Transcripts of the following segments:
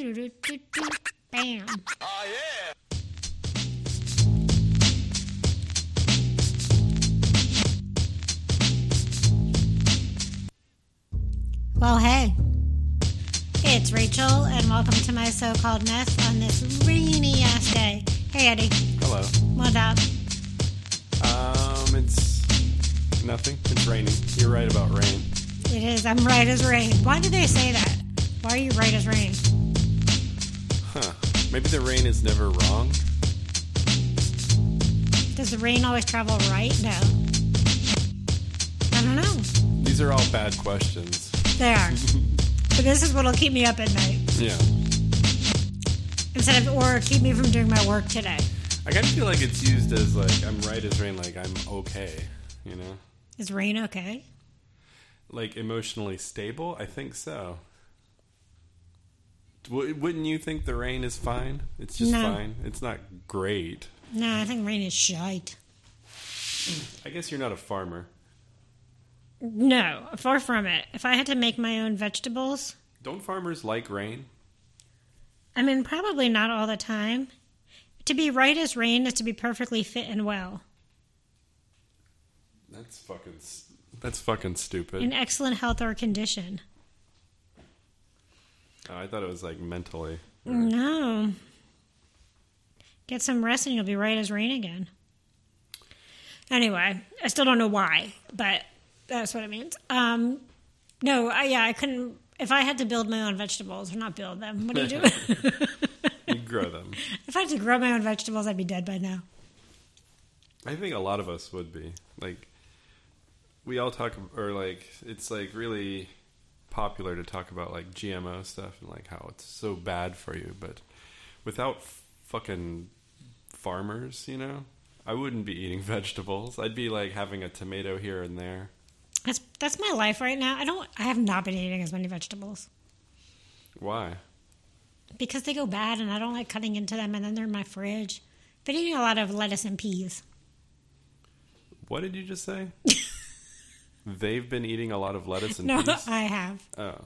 Bam. Well, hey. It's Rachel, and welcome to my so called mess on this rainy ass day. Hey, Eddie. Hello. What up? Um, it's nothing. It's raining. You're right about rain. It is. I'm right as rain. Why do they say that? Why are you right as rain? Maybe the rain is never wrong. Does the rain always travel right? No. I don't know. These are all bad questions. They are. but this is what'll keep me up at night. Yeah. Instead of, or keep me from doing my work today. I kind of feel like it's used as like I'm right as rain, like I'm okay. You know, Is rain okay? like emotionally stable. I think so. Wouldn't you think the rain is fine? It's just No. fine. It's not great. No, I think rain is shite. I guess you're not a farmer. No, far from it. If I had to make my own vegetables, Don't farmers like rain? I mean, probably not all the time. To be right as rain is to be perfectly fit and well, That's fucking. That's fucking stupid. in excellent health or condition. Oh, I thought it was like mentally. No. Get some rest and you'll be right as rain again. Anyway, I still don't know why, but that's what it means. Um, no, I, yeah, I couldn't. If I had to build my own vegetables, or not build them, what do you do? You grow them. if I had to grow my own vegetables, I'd be dead by now. I think a lot of us would be like, we all talk, or like, it's like really popular to talk about like GMO stuff and like how it's so bad for you. But without fucking farmers, you know, I wouldn't be eating vegetables. I'd be like having a tomato here and there. That's that's my life right now. I don't. I have not been eating as many vegetables Why? because they go bad, and I don't like cutting into them, and then they're in my fridge. Been eating a lot of lettuce and peas. What did you just say? They've been eating a lot of lettuce and No, peas. I have. Oh.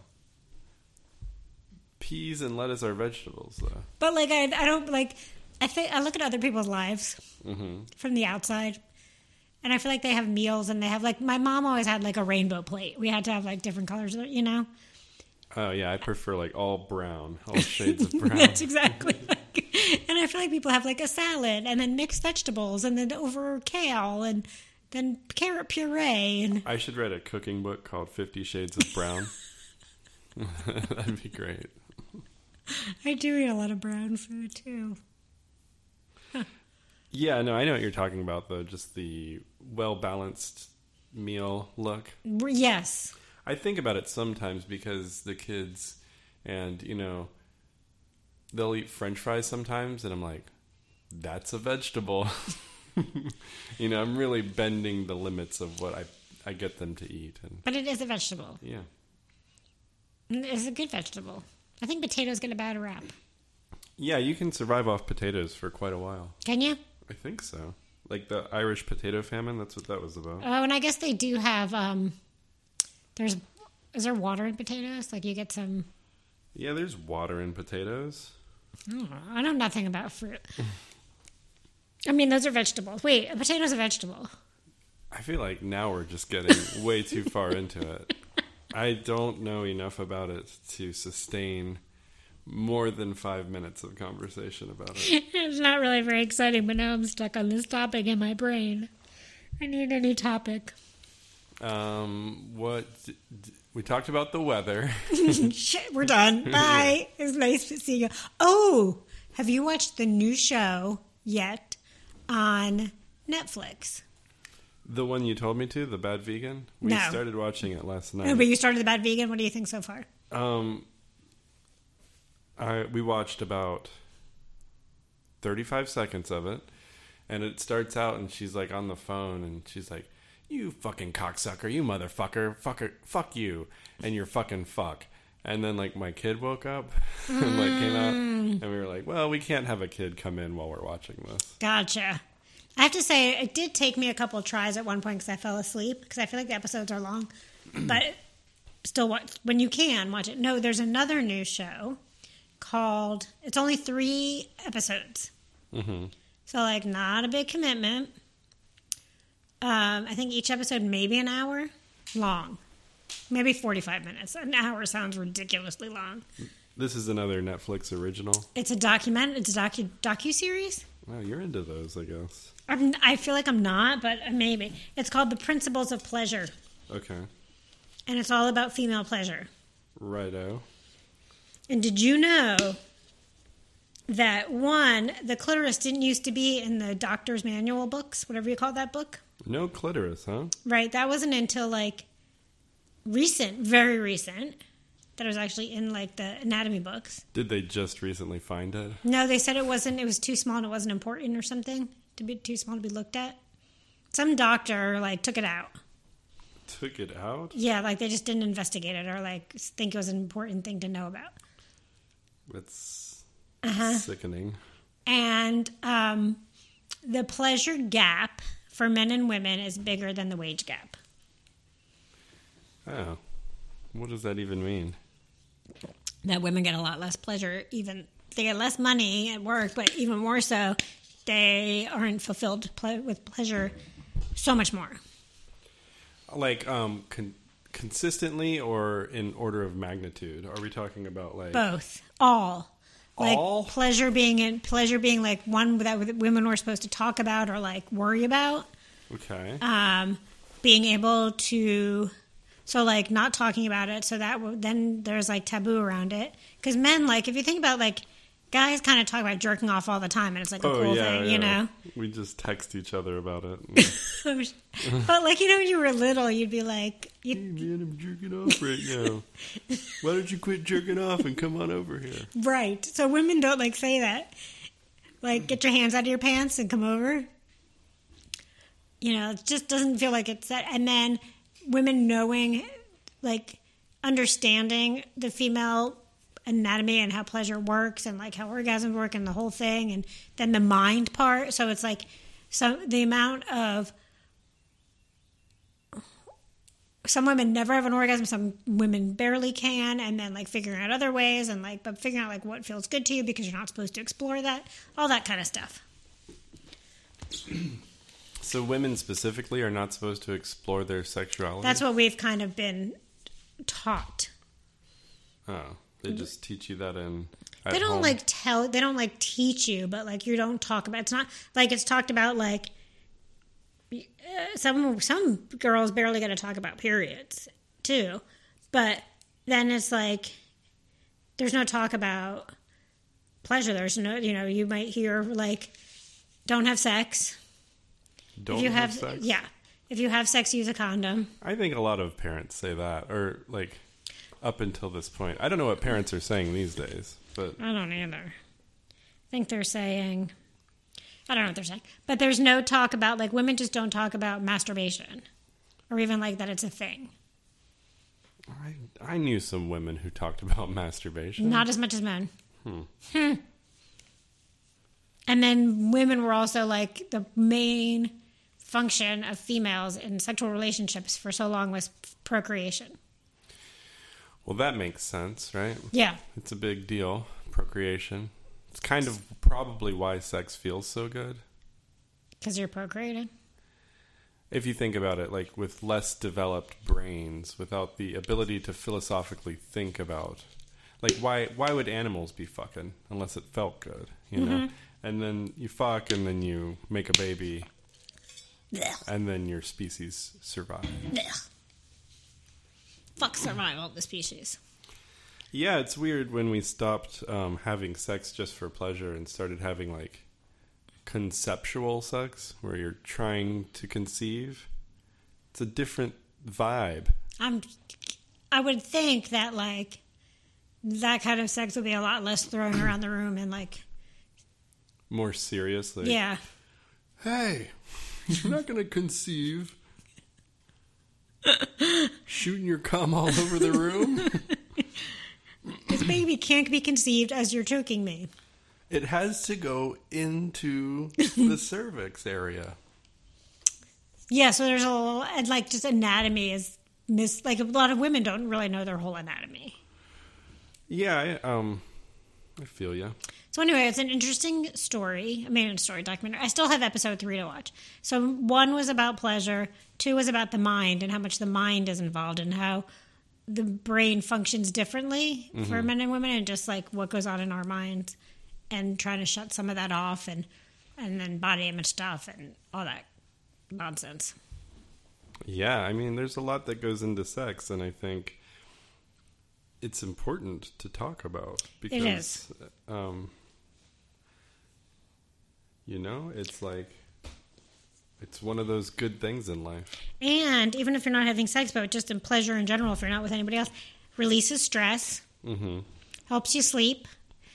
Peas and lettuce are vegetables, though. But like I, I don't like. I think I look at other people's lives hmm from the outside, and I feel like they have meals and they have like my mom always had like a rainbow plate. We had to have like different colors, you know. Oh yeah, I prefer like all brown, all shades of brown. That's exactly. Like, and I feel like people have like a salad and then mixed vegetables and then over kale and then carrot puree and I should write a cooking book called Fifty Shades of Brown. That'd be great. I do eat a lot of brown food too. Yeah, no, I know what you're talking about though. Just the well balanced meal look. Yes. I think about it sometimes because the kids, and you know, they'll eat French fries sometimes, and I'm like, that's a vegetable. you know, I'm really bending the limits of what I I get them to eat, and But it is a vegetable. yeah, It's a good vegetable. I think potatoes get a bad rap. yeah, you can survive off potatoes for quite a while. Can you? I think so. Like the Irish potato famine, that's what that was about. Oh, and I guess they do have. um There's is there water in potatoes? Like you get some. Yeah, there's water in potatoes. I don't know. I know nothing about fruit. I mean, those are vegetables. Wait, a potato's a vegetable. I feel like now we're just getting way too far into it. I don't know enough about it to sustain more than five minutes of conversation about it. It's not really very exciting, but now I'm stuck on this topic in my brain. I need a new topic. Um, what d- d- we talked about the weather. Shit, we're done. Bye. It's nice to see you. Oh, have you watched the new show yet on Netflix? the one you told me to, the Bad Vegan. We No. started watching it last No, night. but you started the Bad Vegan. What do you think so far? Um, I we watched about thirty-five seconds of it, and it starts out, and she's like on the phone, and she's like, "You fucking cocksucker, you motherfucker, fucker, fuck you, and you're fucking fuck." And then like my kid woke up and like came out, and we were like, "Well, we can't have a kid come in while we're watching this." Gotcha. I have to say, it did take me a couple of tries at one point because I fell asleep because I feel like the episodes are long. but still, watch when you can watch it. No, there's another new show called. It's only three episodes, Mm-hmm. so like not a big commitment. Um, I think each episode maybe an hour long, maybe forty-five minutes. An hour sounds ridiculously long. This is another Netflix original. It's a document. It's a docu docu series. Wow, you're into those, I guess. I'm, I feel like I'm not, but maybe it's called The Principles of Pleasure, Okay. and it's all about female pleasure. Righto. And did you know that one, the clitoris didn't used to be in the doctor's manual books, whatever you call that book? No clitoris, huh? Right. That wasn't until like recent, very recent, that it was actually in like the anatomy books. Did they just recently find it? No, they said it wasn't. It was too small and it wasn't important or something to be too small to be looked at. Some doctor like took it out. Took it out? Yeah, like they just didn't investigate it or like think it was an important thing to know about. That's Uh-huh. sickening. And um, the pleasure gap for men and women is bigger than the wage gap. Oh. What does that even mean? That women get a lot less pleasure, even they get less money at work, but even more so, they aren't fulfilled ple- with pleasure so much more. Like, um, con- consistently or in order of magnitude? Are we talking about like Both, all, like All? pleasure being in pleasure being like one that women were supposed to talk about or like worry about. okay? um, being able to so like not talking about it so that w- then there's like taboo around it because men like if you think about like guys kind of talk about jerking off all the time and it's like a oh cool yeah, thing you know We just text each other about it. but like you know when you were little you'd be like Hey man, I'm jerking off right now. Why don't you quit jerking off and come on over here? right so women don't like say that like get your hands out of your pants and come over you know it just doesn't feel like it's that and then women knowing like understanding the female anatomy and how pleasure works and like how orgasms work and the whole thing and then the mind part. So it's like so the amount of some women never have an orgasm some women barely can and then like figuring out other ways and like but figuring out like what feels good to you because you're not supposed to explore that all that kind of stuff So women specifically are not supposed to explore their sexuality. that's what we've kind of been taught oh, they just teach you that in. They don't home. like tell they don't like teach you but like you don't talk about it's not like it's talked about like uh, some some girls barely get to talk about periods too but then it's like there's no talk about pleasure there's no you know you might hear like don't have sex Don't if you have, have, sex. yeah if you have sex use a condom I think a lot of parents say that, or like up until this point. I don't know what parents are saying these days, but I don't either. I think they're saying, I don't know what they're saying, but there's no talk about like women just don't talk about masturbation, or even like that it's a thing. I I knew some women who talked about masturbation. Not as much as men. Hmm. And then women were also like the main function of females in sexual relationships for so long was procreation. Well, that makes sense, right? Yeah. It's a big deal. Procreation. It's kind of probably why sex feels so good. Because you're procreating. If you think about it, like with less developed brains, without the ability to philosophically think about, like why why would animals be fucking unless it felt good, you know? Mm-hmm. And then you fuck, and then you make a baby, and then your species survive. Fuck survival of the species. Yeah, it's weird when we stopped um, having sex just for pleasure and started having like conceptual sex, where you're trying to conceive. It's a different vibe. I'm I would think that like that kind of sex would be a lot less thrown around the room and like More seriously. yeah. Hey, you're not going to conceive. Shooting your cum all over the room? This baby can't be conceived as you're choking me. it has to go into the cervix area. Yeah, so there's a little and like just anatomy is miss like a lot of women don't really know their whole anatomy. Yeah, I, um, I feel you. So anyway, it's an interesting story. I mean, a story documentary. I still have episode three to watch. So one was about pleasure. Two was about the mind and how much the mind is involved and how the brain functions differently for men and women, and just like what goes on in our minds, and trying to shut some of that off, and and then body image stuff and all that nonsense. Yeah, I mean, there's a lot that goes into sex, and I think it's important to talk about because, um, you know, it's like it's one of those good things in life. And even if you're not having sex, but just in pleasure in general, if you're not with anybody else, releases stress, mm-hmm. helps you sleep.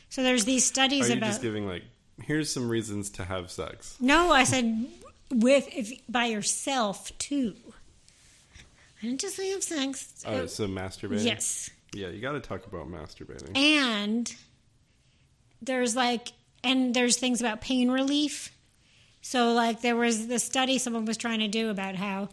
So there's these Are studies you about. just giving like, here's some reasons to have sex? No, I said with if by yourself too. I didn't just say have sex. Oh, so masturbating. yes, Yeah, you got to talk about masturbating. and there's like, and there's things about pain relief. So like, there was this study someone was trying to do about how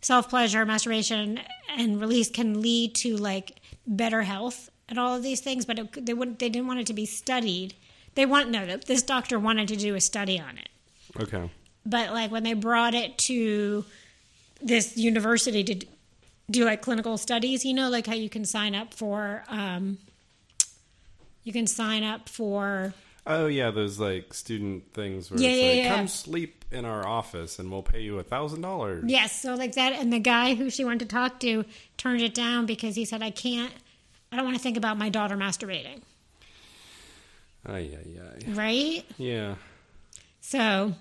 self pleasure, masturbation, and release can lead to like better health and all of these things, but it, they wouldn't. They didn't want it to be studied. They want no. This doctor wanted to do a study on it. Okay. but like when they brought it to this university to do like clinical studies you know like how you can sign up for um you can sign up for Oh yeah, those like student things where Yeah, it's yeah, like, yeah. come sleep in our office and we'll pay you a thousand dollars. yes so like that and the guy who she wanted to talk to turned it down because he said i can't i don't want to think about my daughter masturbating Ay, ay, ay. right Yeah. so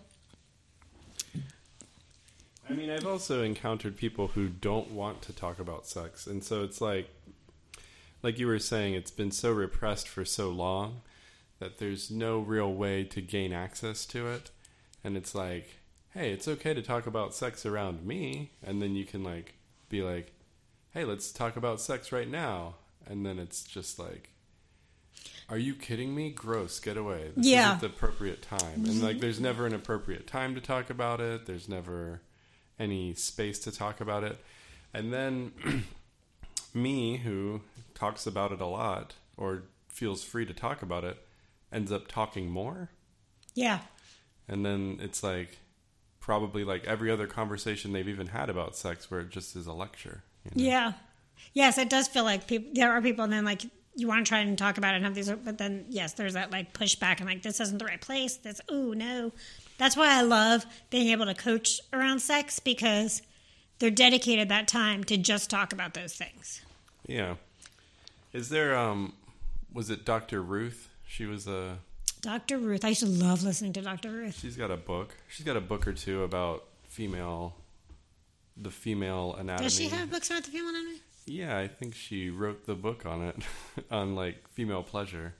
I mean, I've also encountered people who don't want to talk about sex, and so it's like, like you were saying, it's been so repressed for so long that there's no real way to gain access to it, and it's like, hey, it's okay to talk about sex around me, and then you can like be like, hey, let's talk about sex right now, and then it's just like. Are you kidding me? Gross. Get away. This Yeah. isn't the appropriate time. And like there's never an appropriate time to talk about it. There's never any space to talk about it. And then me, who talks about it a lot or feels free to talk about it, ends up talking more. yeah And then it's like probably like every other conversation they've even had about sex where it just is a lecture. you know? Yeah. Yes, it does feel like people. There are people, and then like you want to try and talk about it and have these, but then yes, there's that like pushback and like this isn't the right place. This, oh no. That's why I love being able to coach around sex because they're dedicated that time to just talk about those things. Yeah. Is there um was it Dr. Ruth? She was a Dr. Ruth, I used to love listening to Dr. Ruth. she's got a book. She's got a book or two about female the female anatomy. Does she have books about the female anatomy? Yeah, I think she wrote the book on it, on like female pleasure,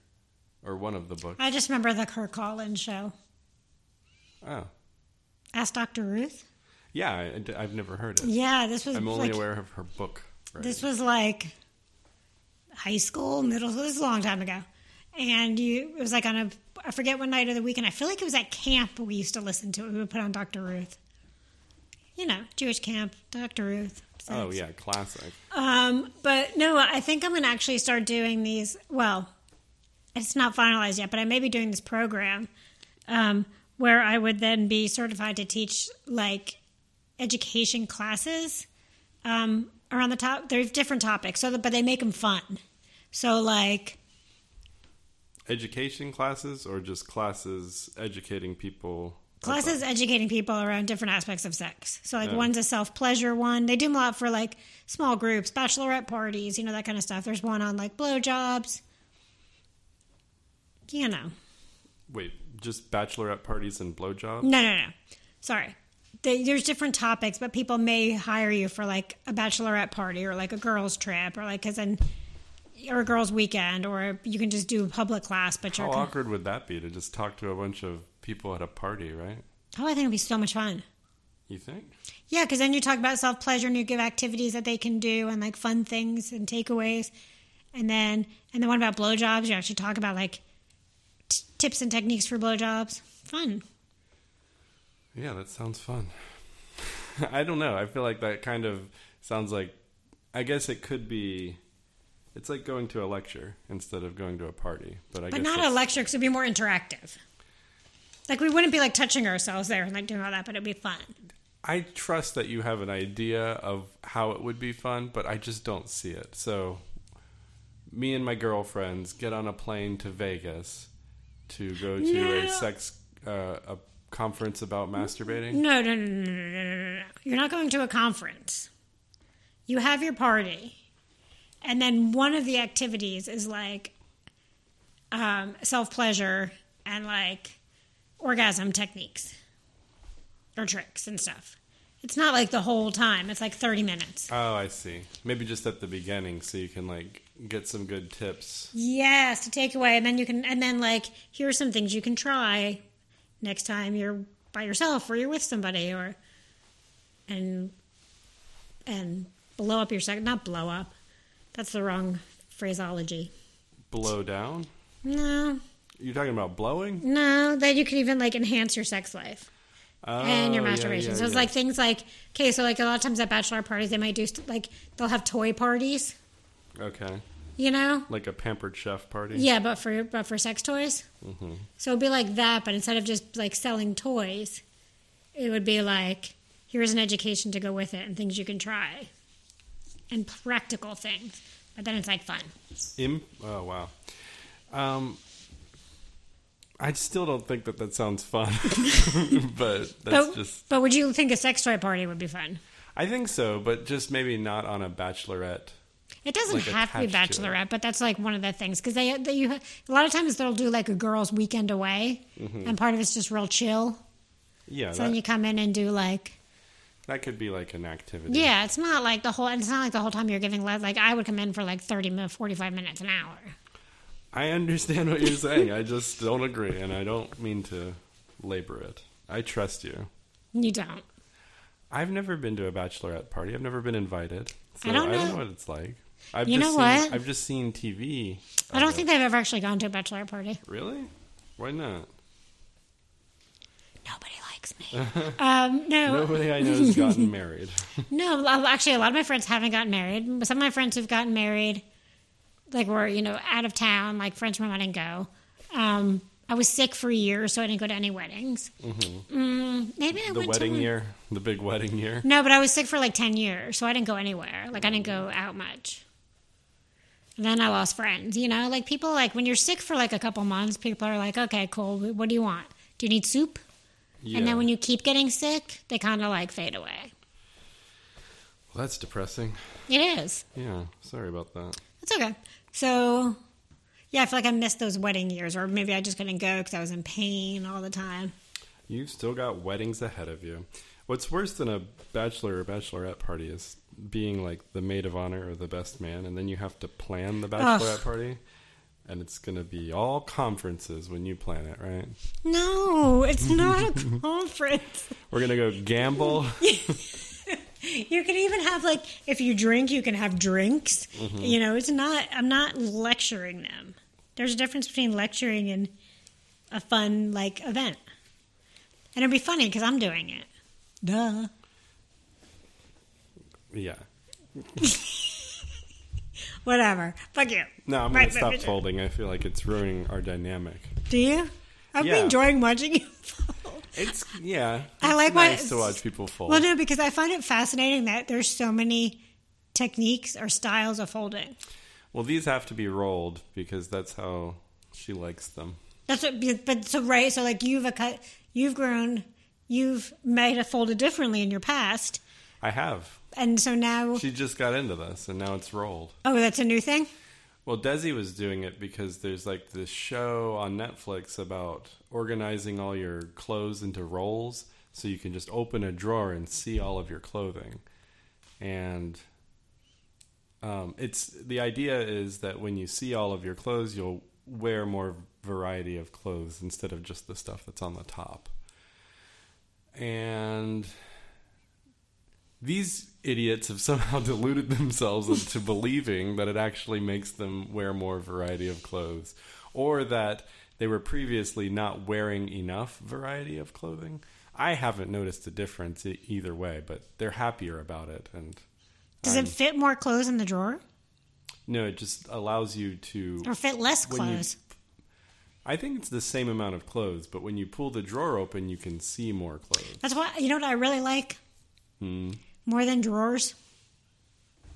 or one of the books. I just remember the Kirk Collins show. Oh, Ask Dr. Ruth. yeah, I, have never heard of it. Yeah, this was I'm only like, aware of her book. Right? This was like high school, middle school. This is a long time ago. And you, it was like on a, I forget what night of the week, and I feel like it was at camp we used to listen to it. We would put on Dr. Ruth. You know, Jewish camp, Dr. Ruth. oh yeah, classic. Um, but no, I think I'm going to actually start doing these. Well, it's not finalized yet, but I may be doing this program um, where I would then be certified to teach like education classes um, around the top. There's different topics, so that, but they make them fun. So like, Education classes or just classes educating people. classes educating people around different aspects of sex. So like Yeah. one's a self pleasure one. They do them a lot for like small groups, bachelorette parties, you know that kind of stuff. There's one on like blowjobs. You know. Wait, just bachelorette parties and blowjobs? No, no, no. Sorry. There's different topics, but people may hire you for like a bachelorette party or like a girls' trip or like because then or a girls' weekend or you can just do a public class. But you're How awkward would that be to just talk to a bunch of people at a party, right? oh, I think it'd be so much fun. You think? Yeah, because then you talk about self pleasure and you give activities that they can do and like fun things and takeaways, and then and then what about blowjobs? You actually talk about like t- tips and techniques for blowjobs. Fun. Yeah, that sounds fun. I don't know. I feel like that kind of sounds like. I guess it could be. It's like going to a lecture instead of going to a party. But I But guess not a lecture because it'd be more interactive. Like we wouldn't be like touching ourselves there and like doing all that, but it'd be fun. I trust that you have an idea of how it would be fun, but I just don't see it. So, me and my girlfriends get on a plane to Vegas to go to No. a sex uh, a conference about masturbating. No, no, no, no, no, no, no, no. You're not going to a conference. You have your party, and then one of the activities is like um, self pleasure and like orgasm techniques or tricks and stuff. It's not like the whole time. It's like 30 minutes. Oh, I see. Maybe just at the beginning, so you can like get some good tips. Yes, to take away, and then you can, and then like here are some things you can try next time you're by yourself or you're with somebody, or and and blow up your second, not blow up. That's the wrong phraseology. Blow down. No, You're talking about blowing no, that you can even like enhance your sex life and your Oh, yeah, masturbation. yeah, so it's yeah. like things like okay, so like a lot of times at bachelor parties they might do st- like they'll have toy parties, okay, you know. like a pampered chef party. Yeah, but for but for sex toys. Mm-hmm. So it'd be like that, but instead of just like selling toys, it would be like here's an education to go with it and things you can try, and practical things. But then it's like fun. Im- oh wow. Um, I still don't think that that sounds fun, but that's But, just. but would you think a sex toy party would be fun? I think so, but just maybe not on a bachelorette. It doesn't Like have to be attached to bachelorette, but that's like one of the things because they, they you a lot of times they'll do like a girls' weekend away, Mm-hmm. and part of it's just real chill. Yeah, So then you come in and do like that could be like an activity. Yeah, it's not like the whole. It's not like the whole time you're giving. le- Like I would come in for like thirty minutes, forty five minutes, an hour. I understand what you're saying. I just don't agree, and I don't mean to labor it. I trust you. You don't. I've never been to a bachelorette party. I've never been invited. So I don't I don't know. know what it's like. I've You just know seen, what? I've just seen TV. I don't think they've ever actually gone to a bachelorette party. Really? Why not? Nobody likes me. um, no, Nobody I know has gotten married. no. Actually, a lot of my friends haven't gotten married. Some of my friends who've gotten married, like were you know out of town. Like friends from I didn't go. Um, I was sick for a year, so I didn't go to any weddings. Mm, maybe I the went wedding to one. year, the big wedding year. No, but I was sick for like 10 years, so I didn't go anywhere. Like, I didn't go out much. And then I lost friends, you know? Like, people, like, when you're sick for like a couple months, people are like, okay, cool. What do you want? Do you need soup? Yeah. And then when you keep getting sick, they kind of like fade away. well, that's depressing. It is. Yeah, sorry about that. It's okay. So, yeah, I feel like I missed those wedding years, or maybe I just couldn't go because I was in pain all the time. You've still got weddings ahead of you. What's worse than a bachelor or bachelorette party is being like the maid of honor or the best man, and then you have to plan the bachelorette party, and it's going to be all conferences when you plan it, right? No, it's not a conference. We're going to go gamble. You can even have like if you drink, you can have drinks. Mm-hmm. You know, it's not. I'm not lecturing them. There's a difference between lecturing and a fun like event, and it'd be funny because I'm doing it. Duh. yeah. Whatever. Fuck you. No, I'm Right, to stop right, right. folding. I feel like it's ruining our dynamic. Do you? I've Yeah. been enjoying watching you. fold. It's yeah. I it's like nice to watch people fold. Well, no, because I find it fascinating that there's so many techniques or styles of folding. Well, these have to be rolled because that's how she likes them. That's what, but so right. So like you've a cut, you've grown, you've made a folded differently in your past, I have. And so now, She just got into this, and now it's rolled. oh, that's a new thing. Well, Desi was doing it because there's like this show on Netflix about organizing all your clothes into rolls so you can just open a drawer and see all of your clothing. And um, it's the idea is that when you see all of your clothes, you'll wear more variety of clothes instead of just the stuff that's on the top. And these idiots have somehow deluded themselves into believing that it actually makes them wear more variety of clothes or that they were previously not wearing enough variety of clothing. I haven't noticed a difference e- either way, but they're happier about it and Does it fit more clothes in the drawer? No, it just allows you to. or fit less When you- clothes. I think it's the same amount of clothes, but when you pull the drawer open, you can see more clothes. That's why you know what I really like Hmm. More than drawers.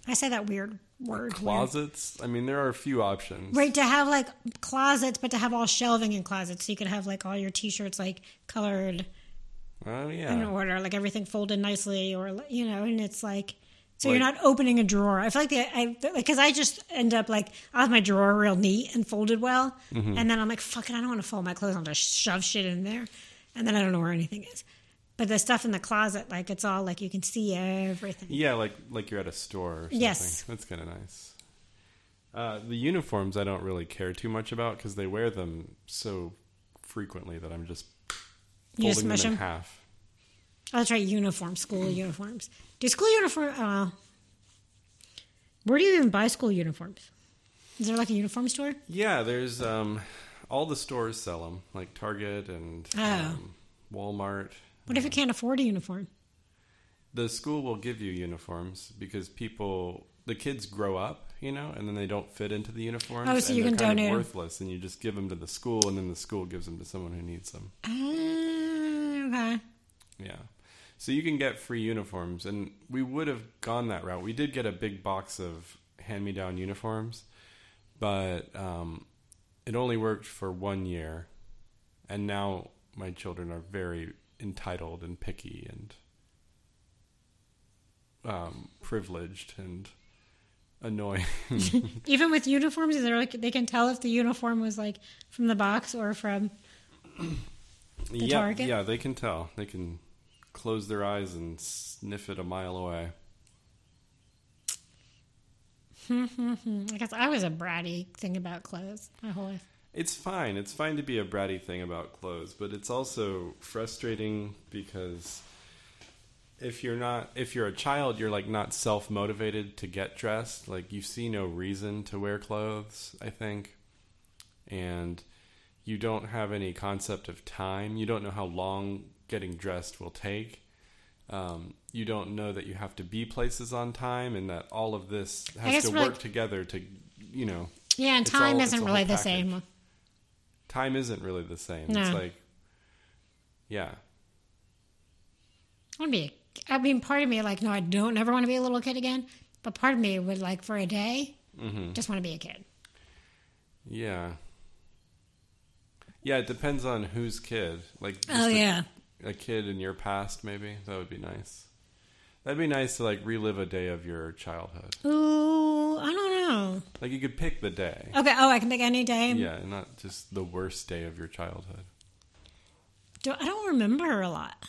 I say that weird word. weird. Closets. I mean, there are a few options. Right to have like closets, but to have all shelving in closets, so you could have like all your t-shirts like colored Oh in order, like everything folded nicely, or you know, and it's like so Like- you're not opening a drawer. I feel like the I because I just end up like I have my drawer real neat and folded well, Mm-hmm. and then I'm like, fuck it, I don't want to fold my clothes. I'll just shove shit in there, and then I don't know where anything is. But the stuff in the closet, like it's all like you can see everything. Yeah, like like you're at a store. Or something. Yes. that's kind of nice. Uh, the uniforms I don't really care too much about because they wear them so frequently that I'm just You just folding them in them. half. Oh, that's right, uniform, school uniforms. Do school uniform? Uh, where do you even buy school uniforms? Is there like a uniform store? Yeah, there's um, all the stores sell them, like Target and Oh. um, Walmart. What if you can't afford a uniform? The school will give you uniforms because people, the kids grow up, you know, and then they don't fit into the uniforms. Oh, so and you can donate worthless, and you just give them to the school, and then the school gives them to someone who needs them. Uh, okay. Yeah. So you can get free uniforms, and we would have gone that route. We did get a big box of hand-me-down uniforms, but um, it only worked for one year, and now my children are very entitled and picky and um, privileged and annoying. Even with uniforms, is there like they can tell if the uniform was like from the box or from yeah, Target? yeah, they can tell. They can close their eyes and sniff it a mile away. I guess I was a bratty thing about clothes my whole life. It's fine. It's fine to be a bratty thing about clothes, but it's also frustrating because if you're not if you're a child, you're like not self-motivated to get dressed. Like you see no reason to wear clothes, I think. And you don't have any concept of time. You don't know how long getting dressed will take. Um, you don't know that you have to be places on time and that all of this has to work together to, you know, Yeah, and time all- isn't really the package. same. Time isn't really the same. No. It's like, yeah, I want to be. I mean, part of me like, no, I don't ever want to be a little kid again. But part of me would like for a day, Mm-hmm. just want to be a kid. yeah, yeah. It depends on whose kid. Like, Oh a, yeah, a kid in your past, maybe that would be nice. That'd be nice to like relive a day of your childhood. ooh, I don't know. Like you could pick the day. Okay, oh, I can pick any day. Yeah, not just the worst day of your childhood. Do, I don't remember a lot.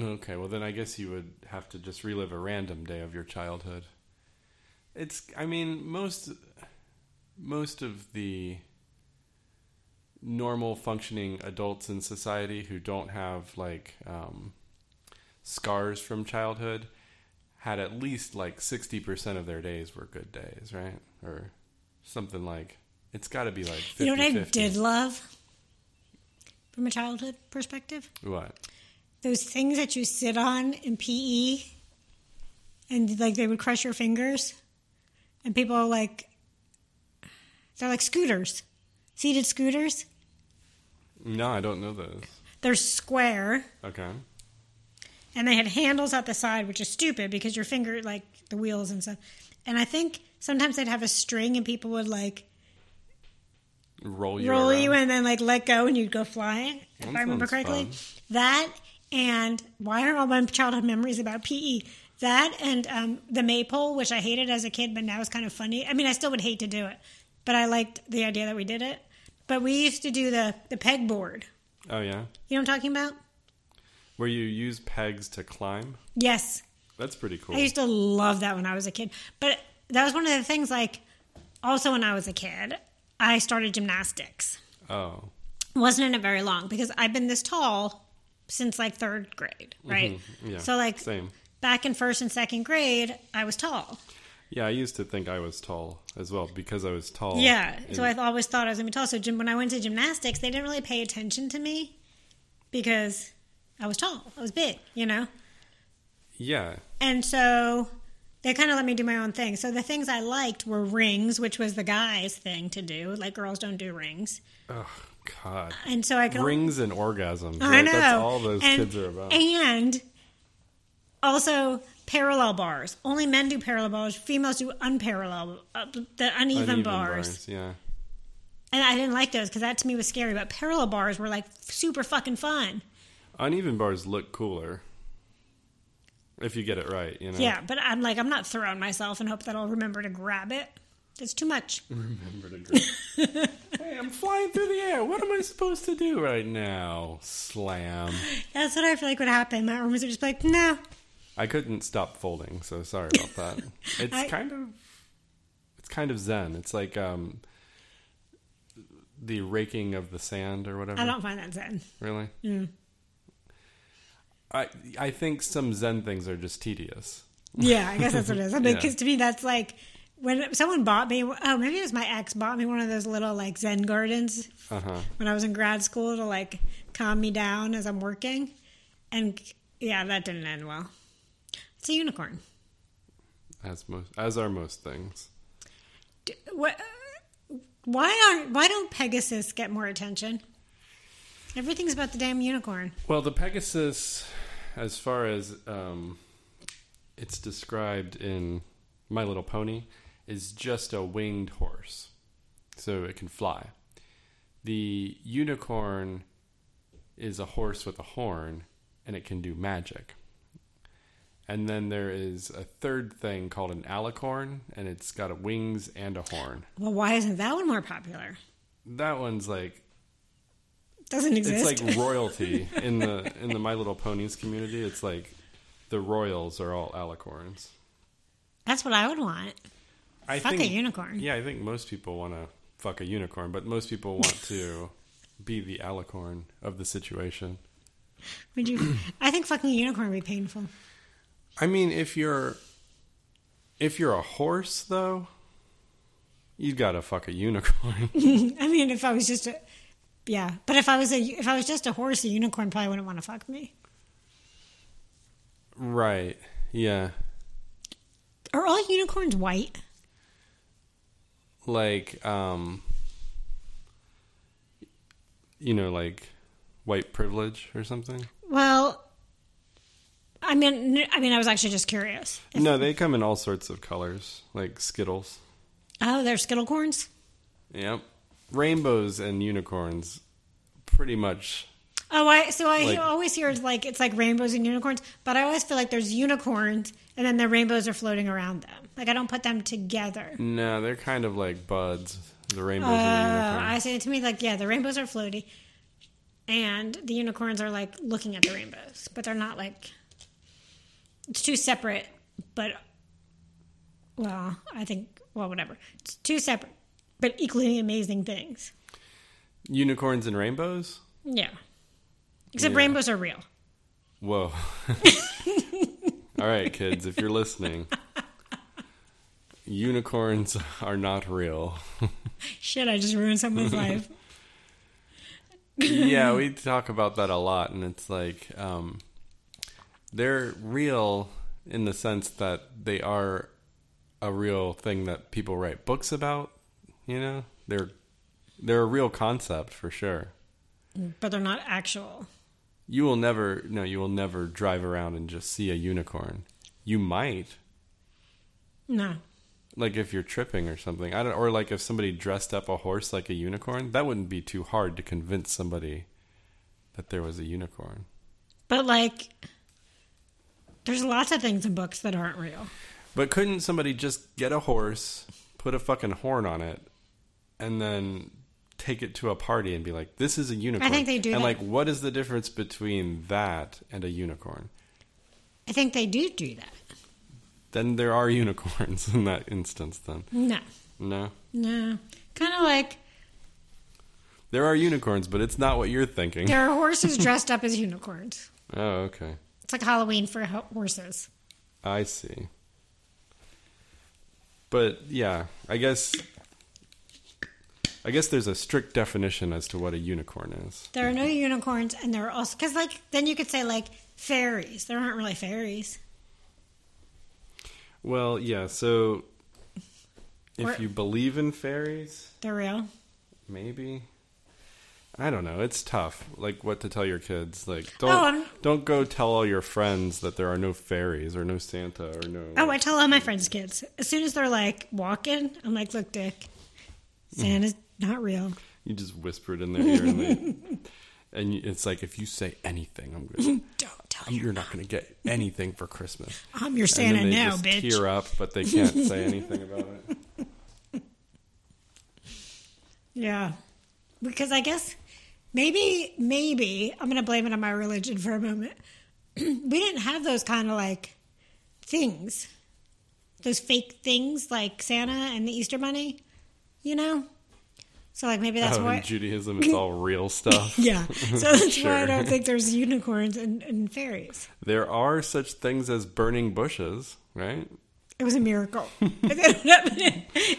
Okay, well then I guess you would have to just relive a random day of your childhood. It's I mean most most of the normal functioning adults in society who don't have like um, scars from childhood had at least like 60% of their days were good days, right? Or something like it's got to be like 50 You know what I did love from a childhood perspective? What? Those things that you sit on in PE and like they would crush your fingers. And people are like, they're like scooters, seated scooters. No, I don't know those. They're square Okay. And they had handles at the side, which is stupid because your finger, like the wheels and stuff. And I think sometimes they'd have a string and people would like Roll you roll around. you and then like let go and you'd go flying, if I remember correctly. fun. That and why are all my childhood memories about PE? That and um, the maypole, which I hated as a kid, but now it's kind of funny. I mean, I still would hate to do it, but I liked the idea that we did it. But we used to do the the pegboard. Oh yeah. You know what I'm talking about? Where you use pegs to climb? Yes. That's pretty cool. I used to love that when I was a kid. But that was one of the things, like, also when I was a kid, I started gymnastics. oh. Wasn't in it very long because I've been this tall since like third grade, mm-hmm. right? Yeah. So, like, same. back in first and second grade, I was tall. Yeah, I used to think I was tall as well because I was tall. Yeah. So I always thought I was to be tall. So gym, when I went to gymnastics, they didn't really pay attention to me because I was tall. I was big, you know? yeah. And so they kind of let me do my own thing. So the things I liked were rings, which was the guys' thing to do. Like girls don't do rings, Oh God. and so I could Rings and orgasms. I right? know. That's all those and, kids are about. And also parallel bars. Only men do parallel bars. Females do unparalleled, uh, the uneven, Uneven bars. Yeah. And I didn't like those because that to me was scary. But parallel bars were like super fucking fun. Uneven bars look cooler. If you get it right, you know. Yeah, but I'm like, I'm not throwing myself and hope that I'll remember to grab it. It's too much. Remember to grab. hey, I'm flying through the air. What am I supposed to do right now? Slam. That's what I feel like would happen. My arms are just like, no. I couldn't stop folding, so sorry about that. It's I- kind of it's kind of zen. It's like um the raking of the sand or whatever. I don't find that zen. Really? Mm. I I think some zen things are just tedious. Yeah, I guess that's what it is. I mean, Yeah. because to me, that's like when someone bought me. Oh, maybe it was my ex bought me one of those little like Zen gardens Uh huh. when I was in grad school to like calm me down as I'm working, and yeah, that didn't end well. It's a unicorn. As most as are most things. D- What? Why aren't? Why don't Pegasus get more attention? Everything's about the damn unicorn. Well, the Pegasus, as far as um, it's described in My Little Pony, is just a winged horse, so it can fly. The unicorn is a horse with a horn, and it can do magic. And then there is a third thing called an alicorn, and it's got a wings and a horn. Well, why isn't that one more popular? That one's like Doesn't exist. it's like royalty in the in the My Little Ponies community. It's like the royals are all alicorns. That's what I would want. I Fuck think a unicorn. Yeah, I think most people want to fuck a unicorn, but most people want to be the alicorn of the situation. Would you? I think fucking a unicorn would be painful. I mean, if you're if you're a horse though, you got to fuck a unicorn. I mean, if I was just a, yeah, but if I was a, if I was just a horse, a unicorn probably wouldn't want to fuck me. right. Yeah. Are all unicorns white? Like um you know like white privilege or something? Well, I mean, I mean, I was actually just curious. If- No, they come in all sorts of colors, like Skittles. oh, they're skittlecorns. Yep. Rainbows and unicorns pretty much Oh, I so I Like- always hear like it's like rainbows and unicorns, but I always feel like there's unicorns and then the rainbows are floating around them. Like I don't put them together. no, they're kind of like buds. The rainbows Uh, and the I unicorns. say to me like yeah, the rainbows are floaty, and the unicorns are like looking at the rainbows, but they're not like. It's two separate, but well, I think well whatever. It's two separate, but equally amazing things. Unicorns and rainbows? Yeah, except Yeah. rainbows are real. Whoa. all right, kids, if you're listening, unicorns are not real. Shit, I just ruined someone's life. yeah, we talk about that a lot, and it's like um, they're real in the sense that they are a real thing that people write books about. You know, they're they're a real concept for sure. but they're not actual. You will never, no, you will never drive around and just see a unicorn. You might, No. like if you're tripping or something. I don't, or like if somebody dressed up a horse like a unicorn. That wouldn't be too hard to convince somebody that there was a unicorn. But like there's lots of things in books that aren't real. But couldn't somebody just get a horse, put a fucking horn on it, and then take it to a party and be like, "This is a unicorn"? I think they do And that. like, what is the difference between that and a unicorn? I think they do do that. Then there are unicorns in that instance. Then No. no, No. Kind of like there are unicorns, but it's not what you're thinking. there are horses dressed up as unicorns. Oh, okay, It's like Halloween for ho- horses. I see. But yeah, I guess. I guess there's a strict definition as to what a unicorn is. There are no unicorns, and there are also because like then you could say like fairies. There aren't really fairies. Well, yeah. So if Or- you believe in fairies, They're real. maybe. I don't know. It's tough. Like what to tell your kids. Like oh, don't Oh, don't go tell all your friends that there are no fairies or no Santa or no. Oh, I tell all my friends' kids. As soon as they're like walking, I'm like, look, Dick, mm-hmm. Santa's not real. You just whisper it in their ear, and, they, and you, it's like if you say anything, I'm gonna, Don't tell you. you're not going to get anything for Christmas. I'm your And Santa then they now, just bitch. tear up, but they can't say anything about it. Yeah. Because I guess maybe, maybe, I'm going to blame it on my religion for a moment. we didn't have those kind of like things, those fake things like Santa and the Easter Bunny, you know? So, like, maybe that's oh, why. in Judaism, it's all real stuff. Yeah. So that's why I don't think there's unicorns and, and fairies. There are such things as burning bushes, right? It was a miracle.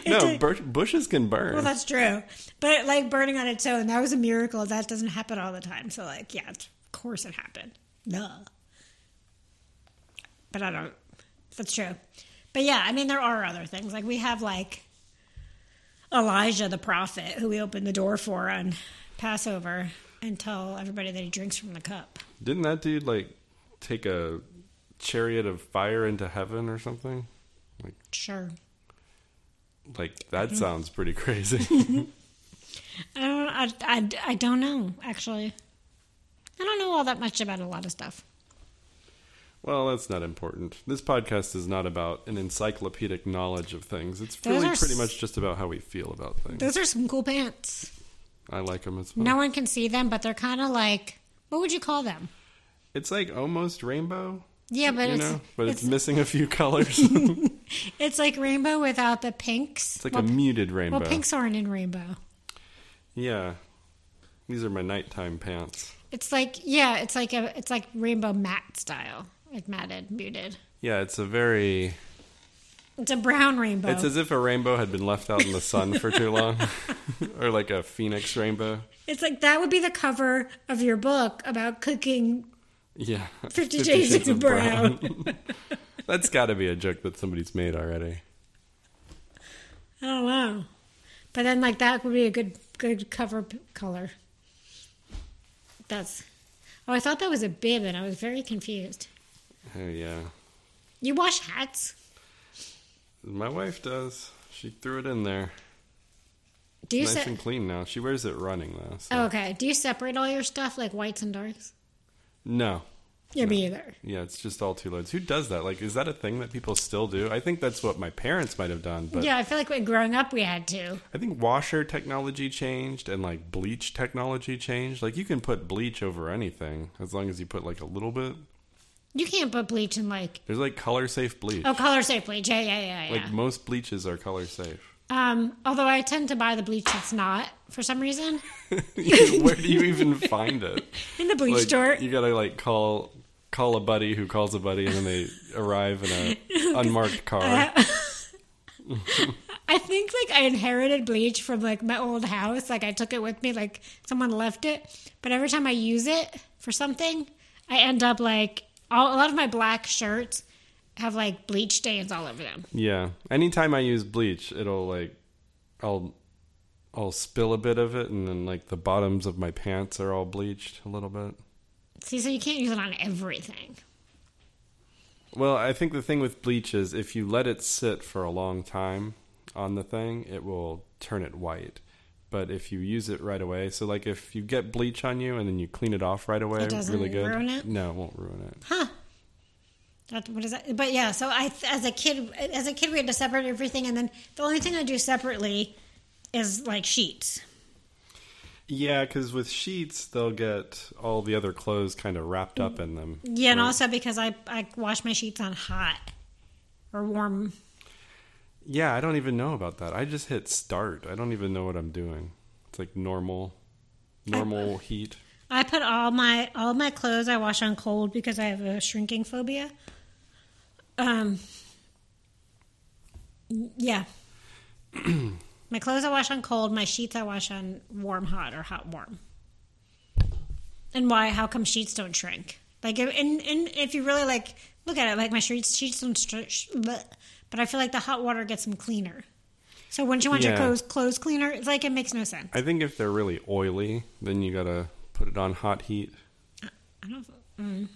No, bushes can burn. Well, that's true. But like burning on its own, that was a miracle. That doesn't happen all the time. So like, yeah, of course it happened. Duh. But I don't. That's true. But yeah, I mean, there are other things. Like we have like Elijah the prophet, who we opened the door for on Passover and tell everybody that he drinks from the cup. Didn't that dude like take a chariot of fire into heaven or something? Like sure. Like Mm-hmm. that sounds pretty crazy. I don't. I, I, I don't know. Actually, I don't know all that much about a lot of stuff. Well, that's not important. This podcast is not about an encyclopedic knowledge of things. It's Those really are pretty s- much just about how we feel about things. Those are some cool pants. I like them as well. No one can see them, but they're kind of like what would you call them? It's like almost rainbow, Yeah, but you it's know, but it's, it's, missing a few colors. it's it's like rainbow without the pinks. It's like well, a muted rainbow. well, pinks aren't in rainbow. Yeah. These are my nighttime pants. It's like yeah, it's like a it's like rainbow matte style, like matted, muted. Yeah, it's a very It's a brown rainbow. It's as if a rainbow had been left out in the sun for too long, or like a phoenix rainbow. It's like that would be the cover of your book about cooking. Yeah, Fifty Shades of Brown. That's got to be a joke that somebody's made already. I don't know, but then like that would be a good good cover p- color. That's. Oh, I thought that was a bib, and I was very confused. Oh yeah, You wash hats? my wife does. She threw it in there. Do you nice se- and clean now. She wears it running though. So. Oh, okay. Do you separate all your stuff like whites and darks? No, Yeah, me either. yeah, it's just all two loads. Who does that? Like, is that a thing that people still do? I think that's what my parents might have done, but yeah, I feel like when growing up we had to. I think washer technology changed and like bleach technology changed. Like, you can put bleach over anything as long as you put like a little bit. You can't put bleach in like There's like color safe bleach. oh color safe bleach. Yeah, yeah, yeah, yeah. Like most bleaches are color safe. um, although I tend to buy the bleach that's not for some reason Where do you even find it? in the bleach Like, store. you gotta like call call a buddy who calls a buddy, and then they arrive in a unmarked car. I think like I inherited bleach from like my old house. Like I took it with me, like someone left it. But every time I use it for something, I end up like all, a lot of my black shirts have like bleach stains all over them. Yeah. Anytime I use bleach, it'll like I'll I'll spill a bit of it, and then like the bottoms of my pants are all bleached a little bit. See, so you can't use it on everything. Well, I think the thing with bleach is if you let it sit for a long time on the thing, it will turn it white. But if you use it right away, so like if you get bleach on you and then you clean it off right away, It doesn't really good. ruin it? No, it won't ruin it. Huh. That, what is that? But yeah, so I, as a kid, as a kid, we had to separate everything, and then the only thing I do separately is like sheets. Yeah, because with sheets, they'll get all the other clothes kind of wrapped up in them. Yeah, and Where- also because I I wash my sheets on hot or warm. Yeah, I don't even know about that. I just hit start. I don't even know what I'm doing. It's like normal, normal heat. I put all my all my clothes I wash on cold because I have a shrinking phobia. Um. Yeah. my clothes I wash on cold. My sheets I wash on warm hot or hot warm. And why? How come sheets don't shrink? Like, and, and if you really like look at it. Like my sheets, sheets don't stretch. But I feel like the hot water gets them cleaner. So wouldn't you want your Yeah. clothes clothes cleaner? It's like it makes no sense. I think if they're really oily, then you gotta put it on hot heat. I don't. Mm.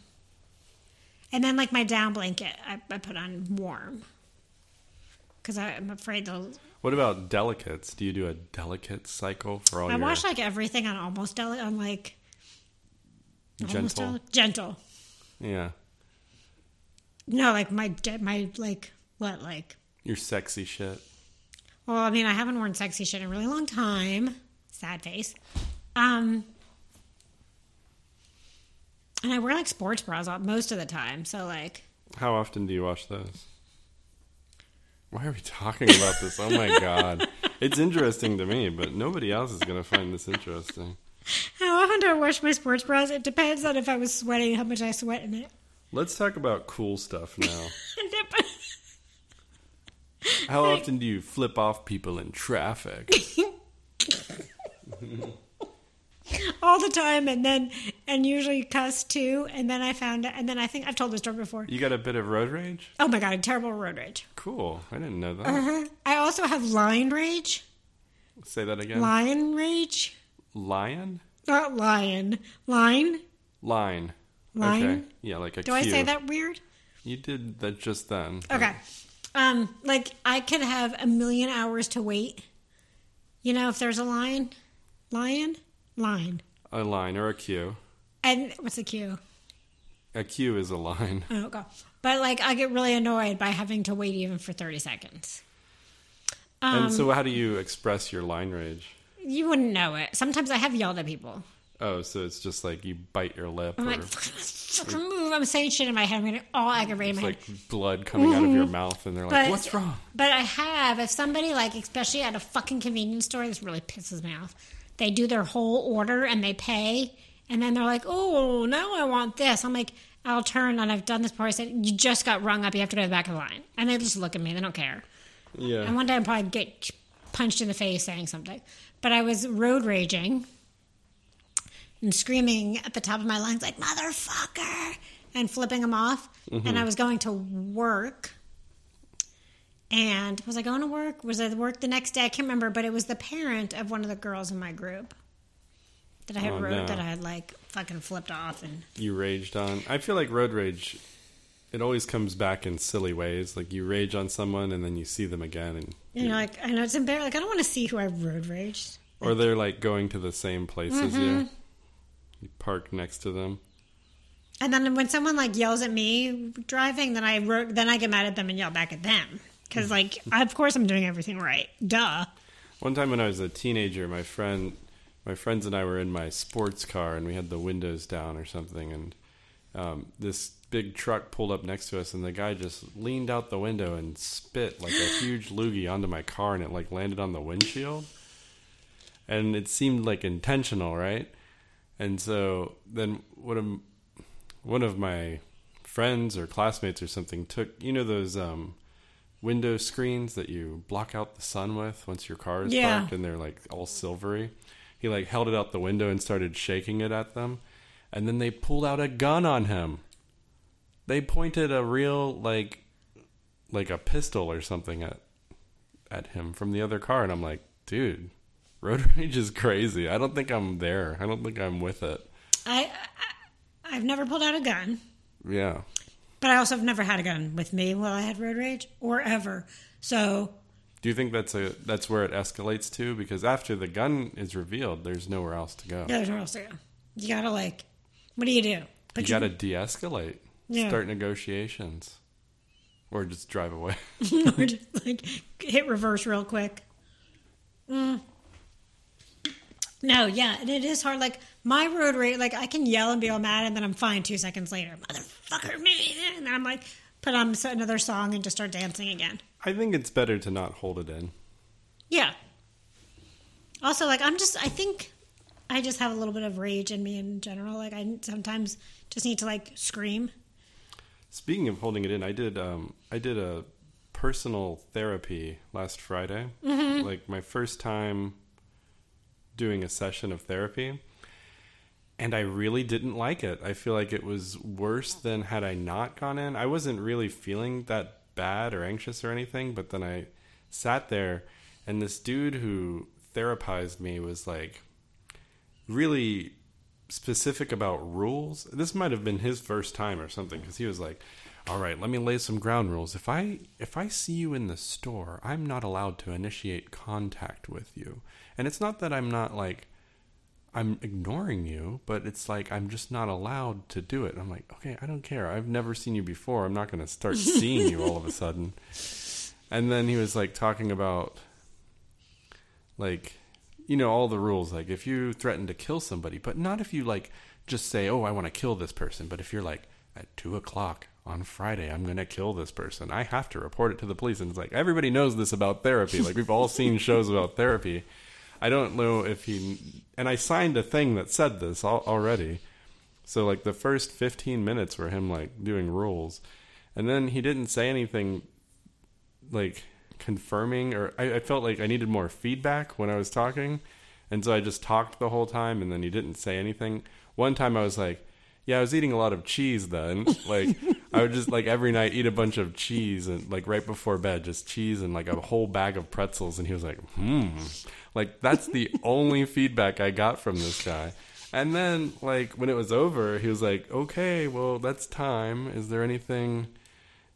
And then like my down blanket, I, I put on warm because I'm afraid they'll. What about delicates? Do you do a delicate cycle for all I your wash like everything on almost deli- on like almost gentle? deli- gentle. Yeah, No, like my de- my like what like. your sexy shit. Well, I mean, I haven't worn sexy shit in a really long time. Sad face. Um, and I wear like sports bras most of the time. So like, How often do you wash those? Why are we talking about this? Oh my god. It's interesting to me, but nobody else is going to find this interesting. how often do I wash my sports bras? It depends on if I was sweating, how much I sweat in it. Let's talk about cool stuff now. How often do you flip off people in traffic? all the time, and then and usually cuss too. And then I found, and then I think I've told this story before. You got a bit of road rage? Oh my god, a terrible road rage. Cool. I didn't know that. Uh-huh. I also have lion rage. Say that again. Lion rage, Lion? not lion. Line. Line. Line? Okay. Yeah, like a Do I say that weird? You did that just then. Okay. Um, like I could have a million hours to wait. You know, if there's a line, lion, line, A line or a queue. and what's a queue? A queue is a line. Oh, go. But like, I get really annoyed by having to wait even for thirty seconds. Um, and so, how do you express your line rage? You wouldn't know it. Sometimes I have yelled at people. Oh, so it's just like you bite your lip, I'm or like, move. I'm saying shit in my head. I'm getting all aggravated it's my like blood coming out of your mhm. mouth, and they're like, But- "What's wrong?" But I have, if somebody like, especially at a fucking convenience store, this really pisses me off. They do their whole order and they pay, and then they're like, "Oh, now I want this." I'm like, I'll turn and I've done this before. I said, "You just got rung up. You have to go to the back of the line," and they just look at me. They don't care. Yeah. And one day I probably get punched in the face saying something. But I was road raging and screaming at the top of my lungs like motherfucker and flipping them off. And I was going to work. And was I going to work? Was I work the next day? I can't remember, but it was the parent of one of the girls in my group that I had Oh, wrote no. that I had like fucking flipped off and you raged on. I feel like road rage. It always comes back in silly ways. Like you rage on someone, and then you see them again, and you know like I know it's embarrassing. Like I don't want to see who I road raged. or they're like going to the same place as Mm-hmm. you. You park next to them. And then when someone like yells at me driving, then I ro- then I get mad at them and yell back at them because like of course I'm doing everything right. Duh. One time when I was a teenager, my friend, my friends and I were in my sports car, and we had the windows down or something, and um, this big truck pulled up next to us, and the guy just leaned out the window and spit like a huge loogie onto my car, and it like landed on the windshield, and it seemed like intentional, right? And so then one of one of my friends or classmates or something took you know those um, window screens that you block out the sun with once your car is Yeah. parked and they're like all silvery. He like held it out the window and started shaking it at them, and then they pulled out a gun on him. They pointed a real like like a pistol or something at at him from the other car, and I'm like, dude, road rage is crazy. I don't think I'm there. I don't think I'm with it. I, I I've never pulled out a gun, Yeah. but I also have never had a gun with me while I had road rage or ever. So Do you think that's a that's where it escalates to? Because after the gun is revealed, there's nowhere else to go. yeah, there's nowhere else to go. You gotta like, what do you do? you Put got to de-escalate. Yeah. Start negotiations, or just drive away. or just like hit reverse real quick. Mm. No, yeah, and it is hard. Like my road rage, like I can yell and be all mad, and then I'm fine two seconds later. Motherfucker, me, and then I'm like, put on another song and just start dancing again. I think it's better to not hold it in. Yeah. Also, like I'm just, I think I just have a little bit of rage in me in general. Like I sometimes just need to like scream. Speaking of holding it in, I did um, I did a personal therapy last Friday. Like my first time doing a session of therapy. and I really didn't like it. I feel like it was worse than had I not gone in. I wasn't really feeling that bad or anxious or anything, but then I sat there and this dude who therapized me was like really specific about rules. This might have been his first time or something because he was like, "All right, let me lay some ground rules. If I if I see you in the store, I'm not allowed to initiate contact with you. And it's not that I'm not like I'm ignoring you, but it's like I'm just not allowed to do it. I'm like, okay, I don't care. I've never seen you before. I'm not going to start seeing you all of a sudden. And then he was like talking about like you know all the rules like if you threaten to kill somebody but not if you like just say oh i want to kill this person but if you're like at two o'clock on friday i'm gonna kill this person i have to report it to the police and it's like everybody knows this about therapy like we've all seen shows about therapy i don't know if he and i signed a thing that said this al- already so like the first 15 minutes were him like doing rules and then he didn't say anything like confirming or I, I felt like I needed more feedback when I was talking. And so I just talked the whole time and then he didn't say anything. One time I was like, yeah, I was eating a lot of cheese then. Like I would just like every night eat a bunch of cheese and like right before bed, just cheese and like a whole bag of pretzels. And he was like, hmm. Like that's the only feedback I got from this guy. And then like when it was over, he was like, okay, well that's time. Is there anything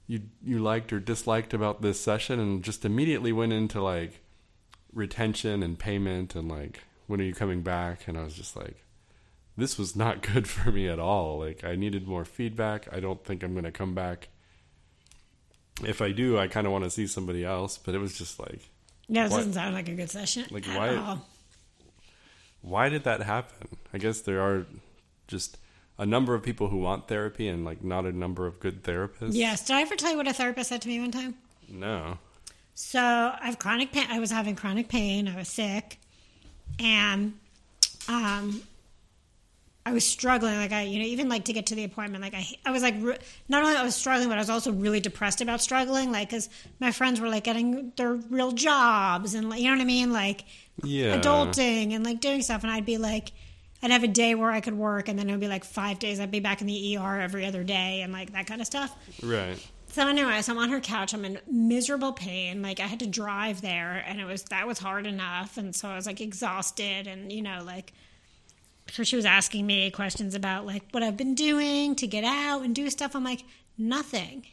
you you liked or disliked about this session and just immediately went into like retention and payment and like when are you coming back and I was just like this was not good for me at all like I needed more feedback I don't think I'm going to come back if I do I kind of want to see somebody else but it was just like Yeah, this doesn't sound like a good session. Like, at why- all. why did that happen I guess there are just a number of people who want therapy and like not a number of good therapists Yes. Did I ever tell you what a therapist said to me one time? no So I have chronic pain. I was having chronic pain. I was sick, and um, I was struggling. Like I, you know, even like to get to the appointment. Like I, I was like, re- not only I was struggling, but I was also really depressed about struggling. Like because my friends were like getting their real jobs, and like, you know what I mean, like yeah adulting and like doing stuff, and I'd be like. I'd have a day where I could work, and then it would be like five days. I'd be back in the ER every other day, and like that kind of stuff. right So anyway, so I'm on her couch. I'm in miserable pain. Like I had to drive there, and it was that was hard enough. And so I was like exhausted, and you know, like so she was asking me questions about like what I've been doing to get out and do stuff. I'm like nothing.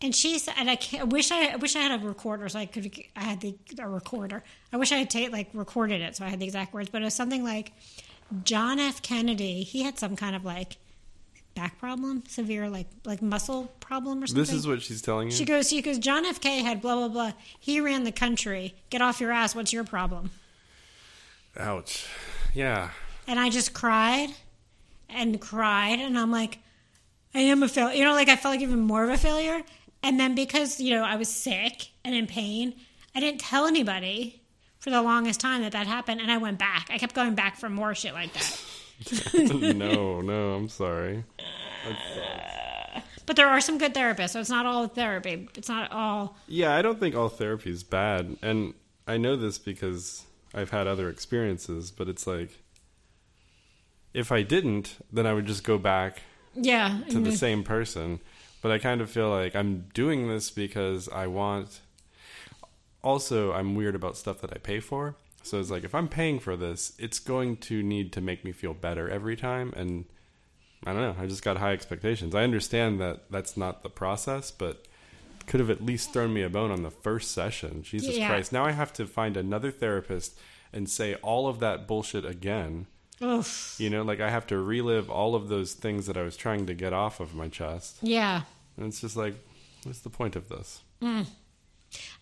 And she said, and I, I wish I, I wish I had a recorder so I could. I had the a recorder. I wish I had ta- like recorded it so I had the exact words. But it was something like John F. Kennedy. He had some kind of like back problem, severe like like muscle problem or something. this is what she's telling you She goes, she goes, John F. K had blah blah blah. He ran the country. Get off your ass. What's your problem? ouch yeah And I just cried and cried, and I'm like, I am a failure. You know, like I felt like even more of a failure. And then because you know I was sick and in pain, I didn't tell anybody for the longest time that that happened, and I went back. I kept going back for more shit like that. no, no, I'm sorry. But there are some good therapists, so it's not all therapy. It's not all. Yeah, I don't think all therapy is bad. And I know this because I've had other experiences, but it's like if I didn't, then I would just go back Yeah. to the same person. But I kind of feel like I'm doing this because I want. Also, I'm weird about stuff that I pay for. So it's like if I'm paying for this, it's going to need to make me feel better every time. And I don't know. I just got high expectations. I understand that that's not the process, but could have at least thrown me a bone on the first session. Jesus Yeah. Christ. Now I have to find another therapist and say all of that bullshit again. You know, like I have to relive all of those things that I was trying to get off of my chest. Yeah. And it's just like, what's the point of this? Mm.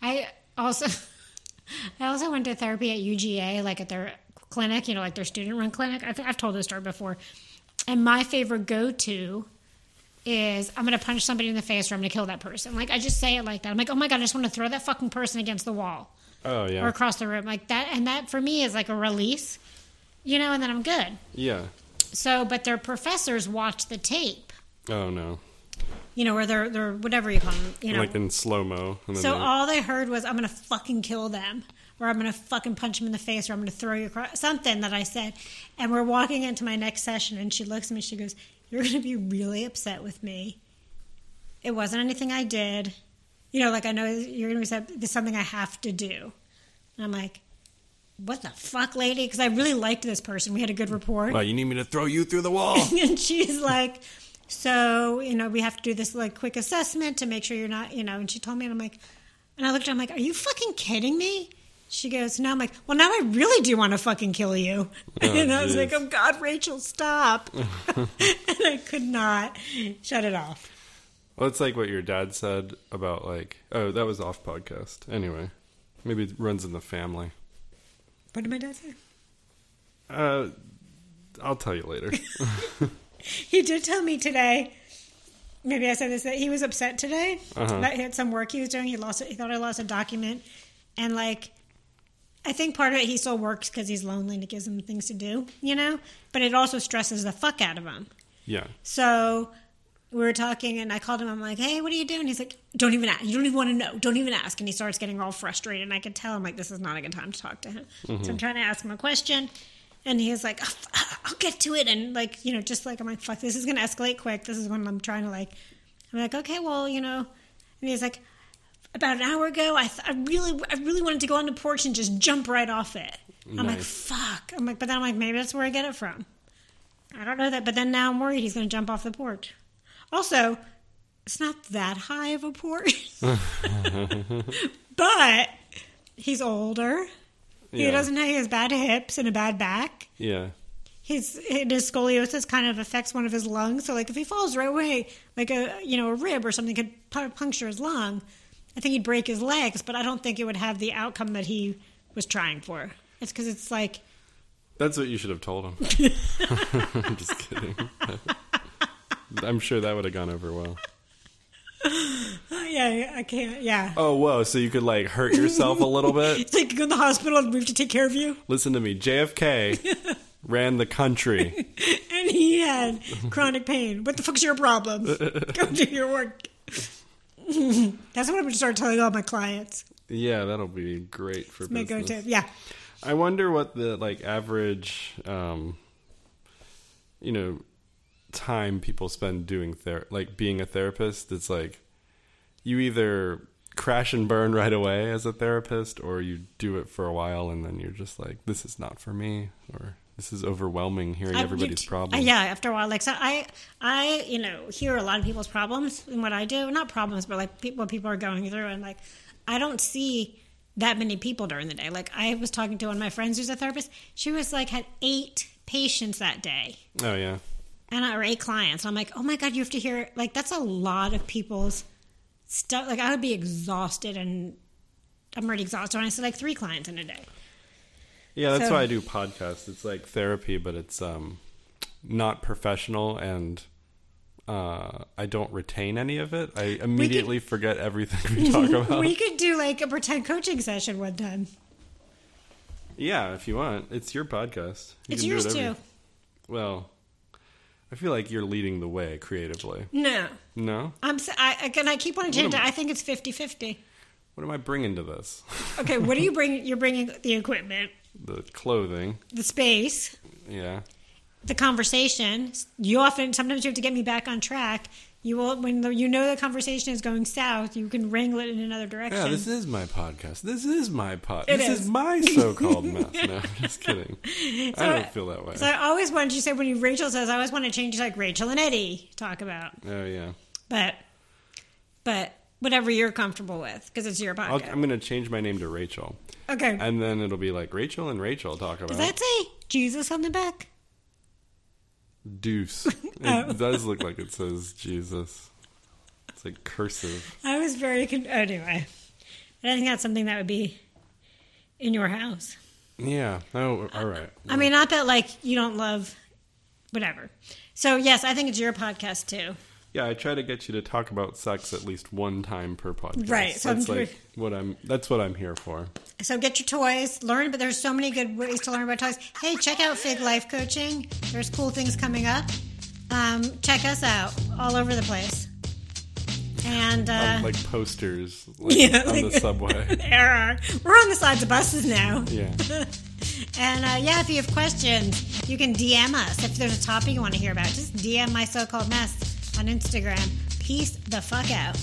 I also I also went to therapy at UGA, like at their clinic, you know, like their student run clinic. I've, I've told this story before. And my favorite go to is I'm going to punch somebody in the face or I'm going to kill that person. Like, I just say it like that. I'm like, oh my God, I just want to throw that fucking person against the wall Oh, yeah. or across the room. Like that. And that for me is like a release, you know, and then I'm good. Yeah. So, but their professors watch the tape, Oh, no. you know, or they're, they're whatever you call them, you know. Like in slow mo. So all they heard was, "I'm gonna fucking kill them," or I'm going to fucking punch him in the face, or I'm going to throw you across something that I said. And we're walking into my next session, and she looks at me, she goes, You're going to be really upset with me. It wasn't anything I did. You know, like I know you're going to be upset. This is something I have to do. And I'm like, What the fuck, lady? Because I really liked this person. We had a good rapport. Well, you need me to throw you through the wall. and she's like, so you know, we have to do this like quick assessment to make sure you're not, you know. And she told me, and I'm like, and I looked at her, I'm like, are you fucking kidding me? She goes, no. I'm like, well, now I really do want to fucking kill you. Oh, and I was jeez. like, oh God, Rachel, stop. and I could not shut it off. well, it's like what your dad said about like, oh, that was off podcast. Anyway, maybe it runs in the family. What did my dad say? Uh, I'll tell you later. He did tell me today. Maybe I said this that he was upset today Uh-huh. that he had some work he was doing. He lost. He thought I lost a document, and like, I think part of it he still works because he's lonely and it gives him things to do, you know. But it also stresses the fuck out of him. yeah. So we were talking, and I called him. I'm like, "Hey, what are you doing?" He's like, "Don't even ask. You don't even want to know. Don't even ask." And he starts getting all frustrated, and I could tell him like this is not a good time to talk to him. So I'm mm-hmm. trying to ask him a question, and he's like, "Oh, "I'll get to it," and like you know, just like I'm like, "Fuck, this is gonna escalate quick." This is when I'm trying to like, I'm like, "Okay, well, you know," and he's like. About an hour ago, I, th- I really, I really wanted to go on the porch and just jump right off it. I'm like, fuck. I'm like, but then I'm like, maybe that's where I get it from. I don't know that, but then now I'm worried he's going to jump off the porch. Also, it's not that high of a port. but he's older. He doesn't have his bad hips and a bad back. Yeah. His his scoliosis kind of affects one of his lungs. So like if he falls right away, like a you know a rib or something could puncture his lung. I think he'd break his legs, but I don't think it would have the outcome that he was trying for. It's because it's like That's what you should have told him. I'm just kidding. I'm sure that would have gone over well. oh, yeah, I can't. Yeah, Oh, whoa. So you could like hurt yourself a little bit? it's like go to the hospital and we have to take care of you. Listen to me. JFK ran the country. and he had chronic pain. What the fuck's your problem? Go do your work. That's what I'm going to start telling all my clients. Yeah, that'll be great for My business. go-to. Yeah. I wonder what the like average, um, you know, time people spend doing ther- like being a therapist. It's like you either crash and burn right away as a therapist, or you do it for a while and then you're just like, this is not for me, or this is overwhelming hearing I- everybody's problems. uh, yeah, after a while, like so, I, I, you know, hear a lot of people's problems in what I do. Not problems, but like people, what people are going through, and like, I don't see that many people during the day. Like, I was talking to one of my friends who's a therapist. She was like had eight patients that day, Oh yeah. And I, or eight clients. And I'm like, oh my god, you have to hear like that's a lot of people's stuff. Like, I would be exhausted, and I'm already exhausted. And I said like three clients in a day. Yeah, that's So- why I do podcasts. It's like therapy, but it's um not professional and uh I don't retain any of it. I immediately forget everything we talk about. we could do like a pretend coaching session one time. yeah, if you want. It's your podcast. You It's can do yours you- too. Well, I feel like you're leading the way creatively. No. No? I'm s- I again I keep wanting to change am- I think it's 50-50. What am I bringing to this? Okay, what are you bringing? You're bringing the equipment, the clothing. the space, Yeah. the conversation. You often sometimes you have to get me back on track. You will when the, you know the conversation is going south, you can wrangle it in another direction. Yeah, this is my podcast. This is my pod. It This is. is. my so-called mess. No, I'm just kidding. I don't feel that way. So I always wanted you say when you Rachel says I always want to change like Rachel and Eddie talk about, Oh yeah. but but whatever you're comfortable with because it's your podcast. I'm going to change my name to Rachel. okay. And then it'll be like Rachel and Rachel talk about Does that say Jesus on the back? Deuce. It Oh. does look like it says Jesus. It's like cursive. I was very con- anyway. I think that's something that would be in your house. Yeah. Oh, all right. I mean, not that like you don't love whatever. So yes, I think it's your podcast too. Yeah, I try to get you to talk about sex at least one time per podcast. Right, so that's I'm- like what I'm. That's what I'm here for. So get your toys, learn, but there's so many good ways to learn about toys. Hey, check out Fig Life Coaching. There's cool things coming up. Um, check us out all over the place. And uh, Um, like posters like, Yeah, on like- the subway. there are. We're on the sides of buses now. Yeah. And uh, yeah, if you have questions, you can DM us. If there's a topic you want to hear about, just DM my so called mess on Instagram. Peace the fuck out.